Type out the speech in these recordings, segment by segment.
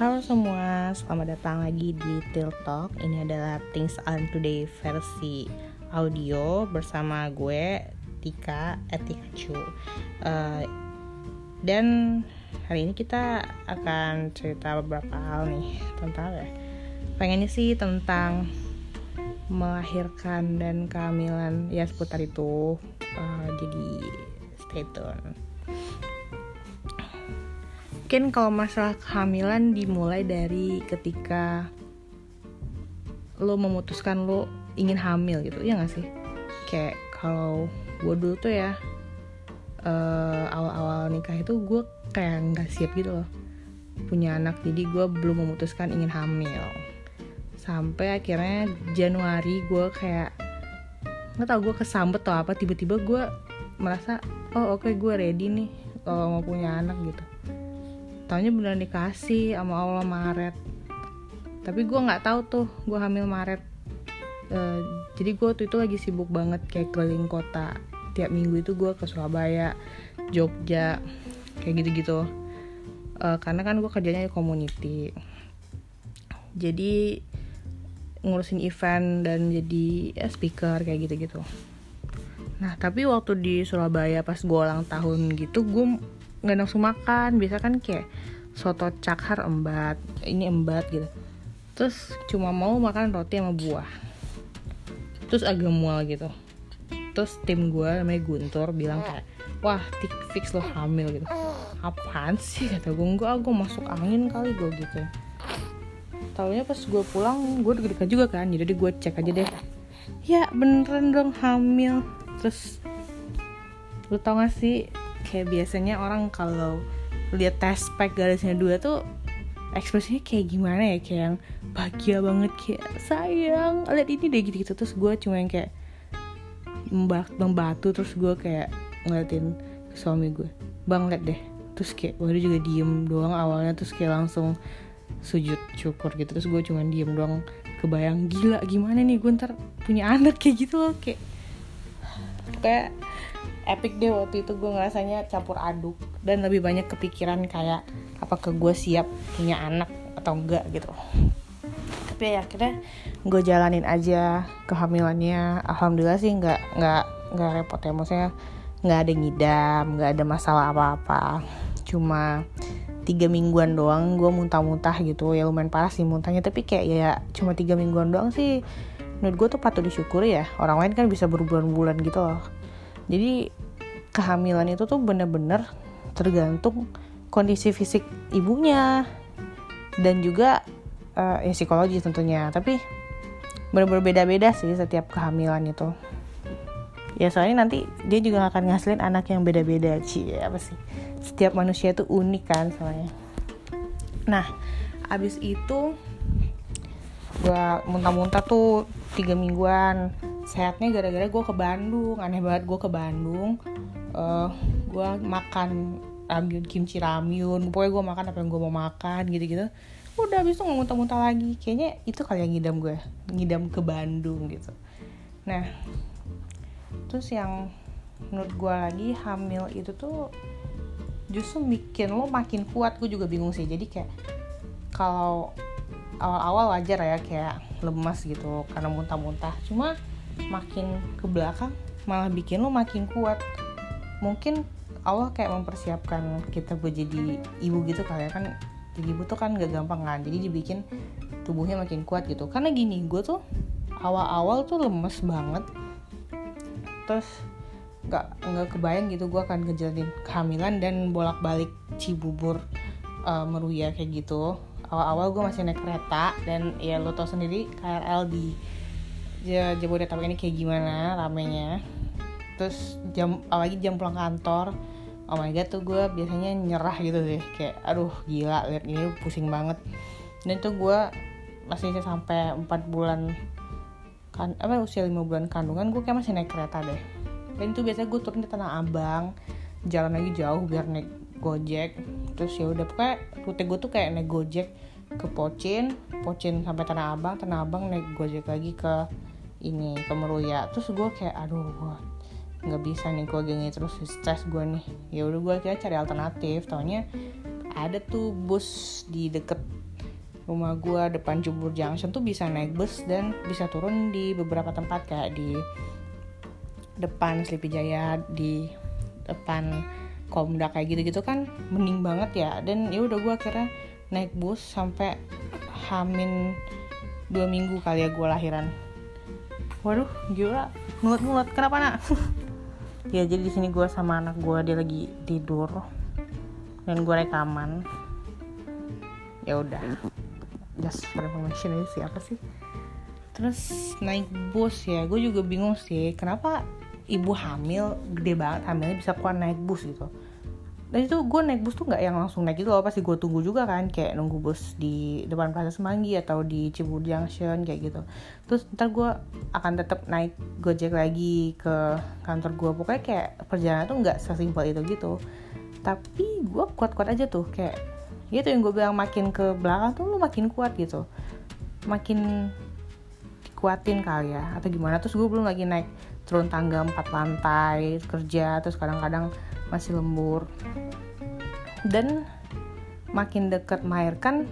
Halo semua, selamat datang lagi di Till Talk. Ini adalah Things on Today versi audio bersama gue Tika Etika Chu. Uh, dan hari ini kita akan cerita beberapa hal nih tentang ya. Pengennya sih tentang melahirkan dan kehamilan ya seputar itu. Uh, jadi stay tune mungkin kalau masalah kehamilan dimulai dari ketika lo memutuskan lo ingin hamil gitu ya gak sih? Kayak kalau gue dulu tuh ya uh, awal-awal nikah itu gue kayak nggak siap gitu loh punya anak. Jadi gue belum memutuskan ingin hamil. Sampai akhirnya Januari gue kayak nggak tau gue kesambet atau apa tiba-tiba gue merasa oh oke okay, gue ready nih kalau mau punya anak gitu taunya beneran dikasih sama Allah Maret. Tapi gue nggak tahu tuh gue hamil Maret. Uh, jadi gue tuh itu lagi sibuk banget kayak keliling kota. Tiap minggu itu gue ke Surabaya Jogja kayak gitu-gitu. Uh, karena kan gue kerjanya di community. Jadi ngurusin event dan jadi ya, speaker kayak gitu-gitu. Nah tapi waktu di Surabaya pas gue ulang tahun gitu gue nggak nafsu makan. Biasa kan kayak soto cakar embat ini embat gitu. Terus cuma mau makan roti sama buah. Terus agak mual gitu. Terus tim gue namanya Guntur bilang kayak wah fix lo hamil gitu. Apaan sih? kata gue enggak gue masuk angin kali gue gitu. Taunya pas gue pulang gue deg-degan juga kan. Jadi gue cek aja deh. Ya beneran dong hamil. Terus lu tau gak sih kayak biasanya orang kalau lihat test pack garisnya dua tuh ekspresinya kayak gimana ya? Kayak yang bahagia banget kayak sayang lihat ini deh gitu-gitu. Terus gue cuma yang kayak mbak membatu terus gue kayak ngeliatin suami gue bang liat deh. Terus kayak gue juga diem doang awalnya terus kayak langsung sujud syukur gitu. Terus gue cuma diem doang kebayang gila gimana nih? Gue ntar punya anak kayak gitu loh kayak kayak epic deh waktu itu gue ngerasanya campur aduk dan lebih banyak kepikiran kayak apakah gue siap punya anak atau enggak gitu. Tapi ya akhirnya gue jalanin aja kehamilannya. Alhamdulillah sih nggak nggak nggak repot ya. Maksudnya nggak ada ngidam nggak ada masalah apa-apa. Cuma tiga mingguan doang gue muntah-muntah gitu. Ya lumayan parah sih muntahnya tapi kayak ya cuma tiga mingguan doang sih. Menurut gue tuh patut disyukuri ya. Orang lain kan bisa berbulan-bulan gitu loh jadi kehamilan itu tuh bener-bener tergantung kondisi fisik ibunya dan juga uh, ya psikologi tentunya. Tapi bener-bener beda-beda sih setiap kehamilan itu. Ya soalnya nanti dia juga akan ngasilin anak yang beda-beda sih apa sih? Setiap manusia itu unik kan soalnya. Nah abis itu gue muntah-muntah tuh tiga mingguan sehatnya gara-gara gue ke Bandung. Aneh banget gue ke Bandung uh, gue makan ramyun kimchi ramyun. Pokoknya gue makan apa yang gue mau makan gitu-gitu. Udah habis itu nggak muntah-muntah lagi. Kayaknya itu kali yang ngidam gue ngidam ke Bandung gitu. Nah terus yang menurut gue lagi hamil itu tuh justru bikin lo makin kuat. Gue juga bingung sih. Jadi kayak kalau awal-awal wajar ya kayak lemas gitu karena muntah-muntah. Cuma makin ke belakang malah bikin lo makin kuat. Mungkin Allah kayak mempersiapkan kita buat jadi ibu gitu kali ya kan? Jadi ibu tuh kan gak gampang kan? Jadi dibikin tubuhnya makin kuat gitu. Karena gini gue tuh awal-awal tuh lemes banget. Terus nggak nggak kebayang gitu gue akan ngejalanin kehamilan dan bolak-balik Cibubur uh, Meruya kayak gitu. Awal-awal gue masih naik kereta dan ya lo tau sendiri KRL di Jabodetabek ini kayak gimana ramenya? Terus jam apalagi jam pulang kantor oh my god tuh gue biasanya nyerah gitu deh kayak aduh gila liat ini pusing banget. Dan tuh gue masih sampai 4 bulan kan apa usia 5 bulan kandungan gue kayak masih naik kereta deh. Dan itu biasanya gue turun di Tanah Abang jalan lagi jauh biar naik gojek. Terus ya udah pokoknya rute gue tuh kayak naik gojek ke Pocin Pocin sampai Tanah Abang Tanah Abang naik gojek lagi ke ini ke Meruya. Terus gue kayak aduh gue nggak bisa nih gue gini terus stres gue nih. Ya udah gue kira cari alternatif. Taunya ada tuh bus di deket rumah gue depan Jubur Junction tuh bisa naik bus dan bisa turun di beberapa tempat kayak di depan Sleepy Jaya di depan Komda kayak gitu-gitu kan mending banget ya. Dan ya udah gue akhirnya naik bus sampai hamin dua minggu kali ya gue lahiran waduh gila. Ngulet-ngulet kenapa nak? Ya jadi di sini gue sama anak gue dia lagi tidur. Dan gue rekaman ya udah. Just for information ini siapa sih? Terus naik bus ya. Gue juga bingung sih kenapa ibu hamil gede banget hamilnya bisa kuat naik bus gitu dan itu gue naik bus tuh nggak yang langsung naik gitu loh pasti gue tunggu juga kan kayak nunggu bus di depan Plaza Semanggi atau di Cibubur Junction kayak gitu. Terus ntar gue akan tetap naik gojek lagi ke kantor gue pokoknya kayak perjalanan tuh nggak sesimpel itu gitu. Tapi gue kuat-kuat aja tuh kayak ya itu yang gue bilang makin ke belakang tuh lu makin kuat gitu. Makin kuatin kali ya atau gimana. Terus gue belum lagi naik turun tangga empat lantai kerja terus kadang-kadang masih lembur. Dan makin deket melahirkan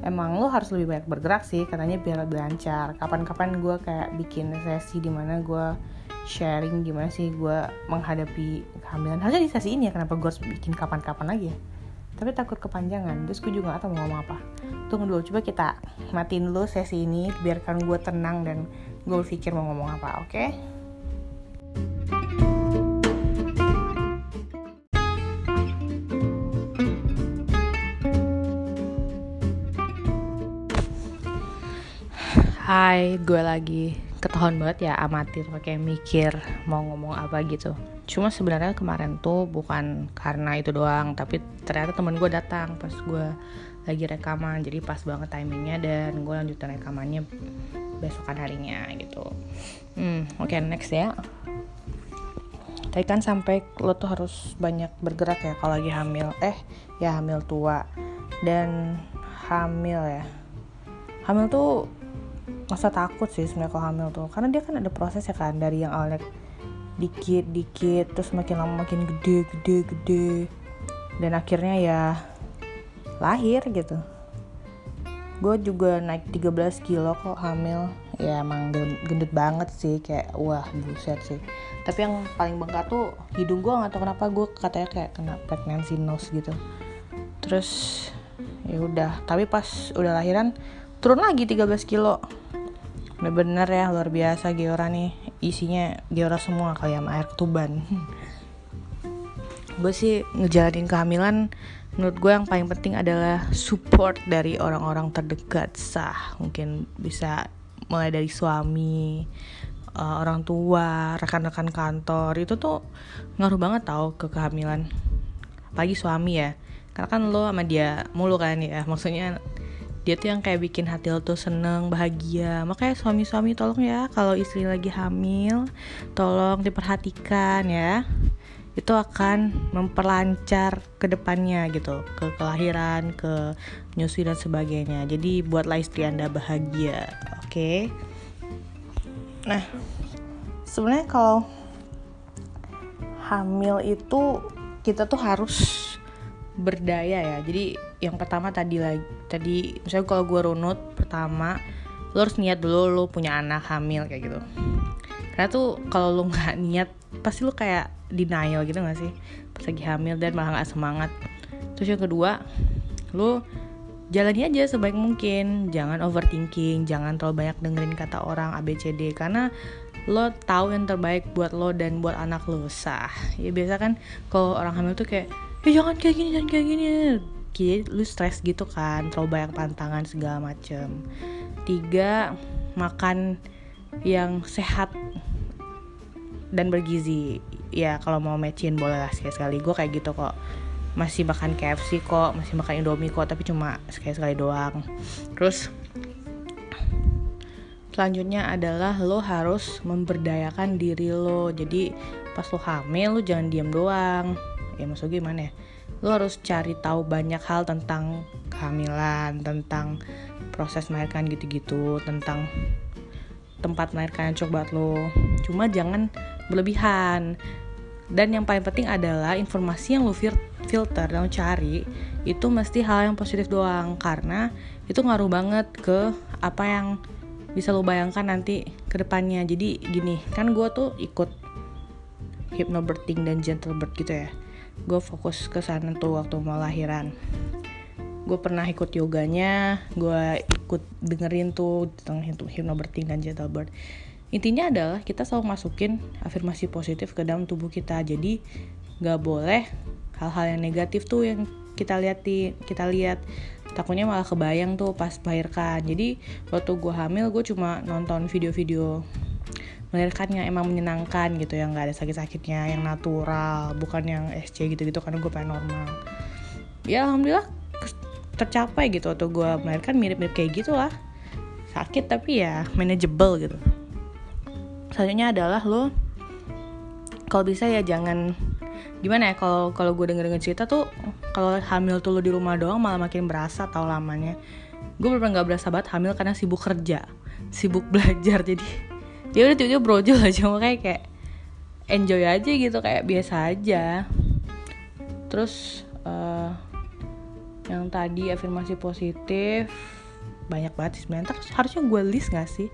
emang lo harus lebih banyak bergerak sih katanya biar lebih lancar. Kapan-kapan gue kayak bikin sesi di mana gue sharing gimana sih gue menghadapi kehamilan. Harusnya di sesi ini ya kenapa gue harus bikin kapan-kapan lagi ya? Tapi takut kepanjangan. Terus gue juga gak tau mau ngomong apa. Tunggu dulu coba kita matiin dulu sesi ini biarkan gue tenang dan gue berpikir mau ngomong apa oke? okay? Hai, gue lagi ketahuan banget ya amatir pakai mikir mau ngomong apa gitu. Cuma sebenarnya kemarin tuh bukan karena itu doang, tapi ternyata temen gue datang pas gue lagi rekaman, jadi pas banget timingnya dan gue lanjutin rekamannya besokan harinya gitu. Hmm oke okay, next ya. Tadi kan sampai lo tuh harus banyak bergerak ya kalau lagi hamil. Eh ya hamil tua. Dan hamil ya. Hamil tuh masa takut sih sebenarnya kalau hamil tuh. Karena dia kan ada proses ya kan dari yang awalnya dikit dikit terus makin lama makin gede gede gede. Dan akhirnya ya lahir gitu. Gue juga naik 13 kilo kok hamil. Ya emang gendut banget sih kayak wah buset sih. Tapi yang paling bengkak tuh hidung gue nggak tau kenapa gue katanya kayak kena pregnancy nose gitu. Terus ya udah. Tapi pas udah lahiran turun lagi 13 kilo bener-bener ya luar biasa Geora nih. Isinya Geora semua kayak air ketuban. Gue sih ngejalanin kehamilan menurut gue yang paling penting adalah support dari orang-orang terdekat sah. Mungkin bisa mulai dari suami uh, orang tua rekan-rekan kantor. Itu tuh ngaruh banget tau ke kehamilan. Apalagi suami ya. Karena kan lo sama dia mulu kan ya. Maksudnya dia tuh yang kayak bikin hati lo tuh seneng bahagia. Makanya suami-suami tolong ya kalau istri lagi hamil tolong diperhatikan ya. Itu akan memperlancar ke depannya gitu ke kelahiran ke nyusui dan sebagainya. Jadi buatlah istri anda bahagia oke? Okay? nah sebenarnya kalau hamil itu kita tuh harus berdaya ya. Jadi yang pertama tadi lagi tadi misalnya kalau gue runut pertama lo harus niat dulu lo punya anak hamil kayak gitu. Karena tuh kalau lo nggak niat pasti lo kayak denial gitu gak sih? Pas lagi hamil dan malah gak semangat. Terus yang kedua lu jalani aja sebaik mungkin. Jangan overthinking jangan terlalu banyak dengerin kata orang ABCD karena lo tahu yang terbaik buat lo dan buat anak lo sah. Ya biasa kan kalau orang hamil tuh kayak ya jangan kayak gini jangan kayak gini jadi lu stres gitu kan terlalu banyak pantangan segala macem. Tiga makan yang sehat dan bergizi. Ya kalau mau matchin boleh lah sekali sekali. Gue kayak gitu kok. Masih makan KFC kok masih makan Indomie kok tapi cuma sekali sekali doang. Terus selanjutnya adalah lo harus memberdayakan diri lo. Jadi pas lo hamil lo jangan diam doang. Ya maksudnya gimana ya lo harus cari tahu banyak hal tentang kehamilan tentang proses melahirkan gitu-gitu tentang tempat melahirkan yang coba lo. Cuma jangan berlebihan. Dan yang paling penting adalah informasi yang lu filter dan lu cari itu mesti hal yang positif doang. Karena itu ngaruh banget ke apa yang bisa lo bayangkan nanti ke depannya. Jadi gini kan gue tuh ikut hypnobirthing dan gentle birth gitu ya gue fokus ke sana tuh waktu mau lahiran. Gue pernah ikut yoganya gue ikut dengerin tuh tentang hypnobirthing dan gentle birth intinya adalah kita selalu masukin afirmasi positif ke dalam tubuh kita. Jadi nggak boleh hal-hal yang negatif tuh yang kita lihat di kita lihat. Takutnya malah kebayang tuh pas melahirkan. Jadi waktu gue hamil gue cuma nonton video-video melahirkan yang emang menyenangkan gitu yang nggak ada sakit-sakitnya yang natural bukan yang SC gitu-gitu karena gue pengen normal. Ya alhamdulillah tercapai gitu waktu gue melahirkan mirip-mirip kayak gitu lah. Sakit tapi ya manageable gitu. Selanjutnya adalah lo kalau bisa ya jangan gimana ya kalau kalau gue denger denger cerita tuh kalau hamil tuh lo di rumah doang malah makin berasa tau lamanya. Gue bener nggak berasa banget hamil karena sibuk kerja sibuk belajar jadi ya udah tiba-tiba brojol aja makanya kayak enjoy aja gitu kayak biasa aja. Terus uh, yang tadi afirmasi positif banyak banget sih sebenarnya. Harusnya gue list gak sih?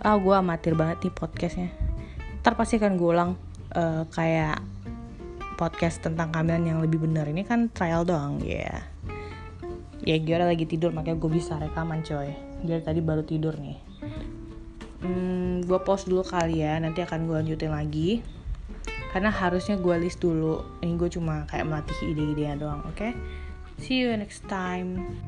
Ah gue amatir banget nih podcastnya. Ntar pasti kan gue ulang uh, kayak podcast tentang kehamilan yang lebih benar. Ini kan trial doang ya. Yeah. ya Giora lagi tidur makanya gue bisa rekaman coy. Dia tadi baru tidur nih hmm, gue post dulu kali ya nanti akan gue lanjutin lagi. Karena harusnya gue list dulu. Ini gue cuma kayak melatih ide-idenya doang oke? Okay? see you next time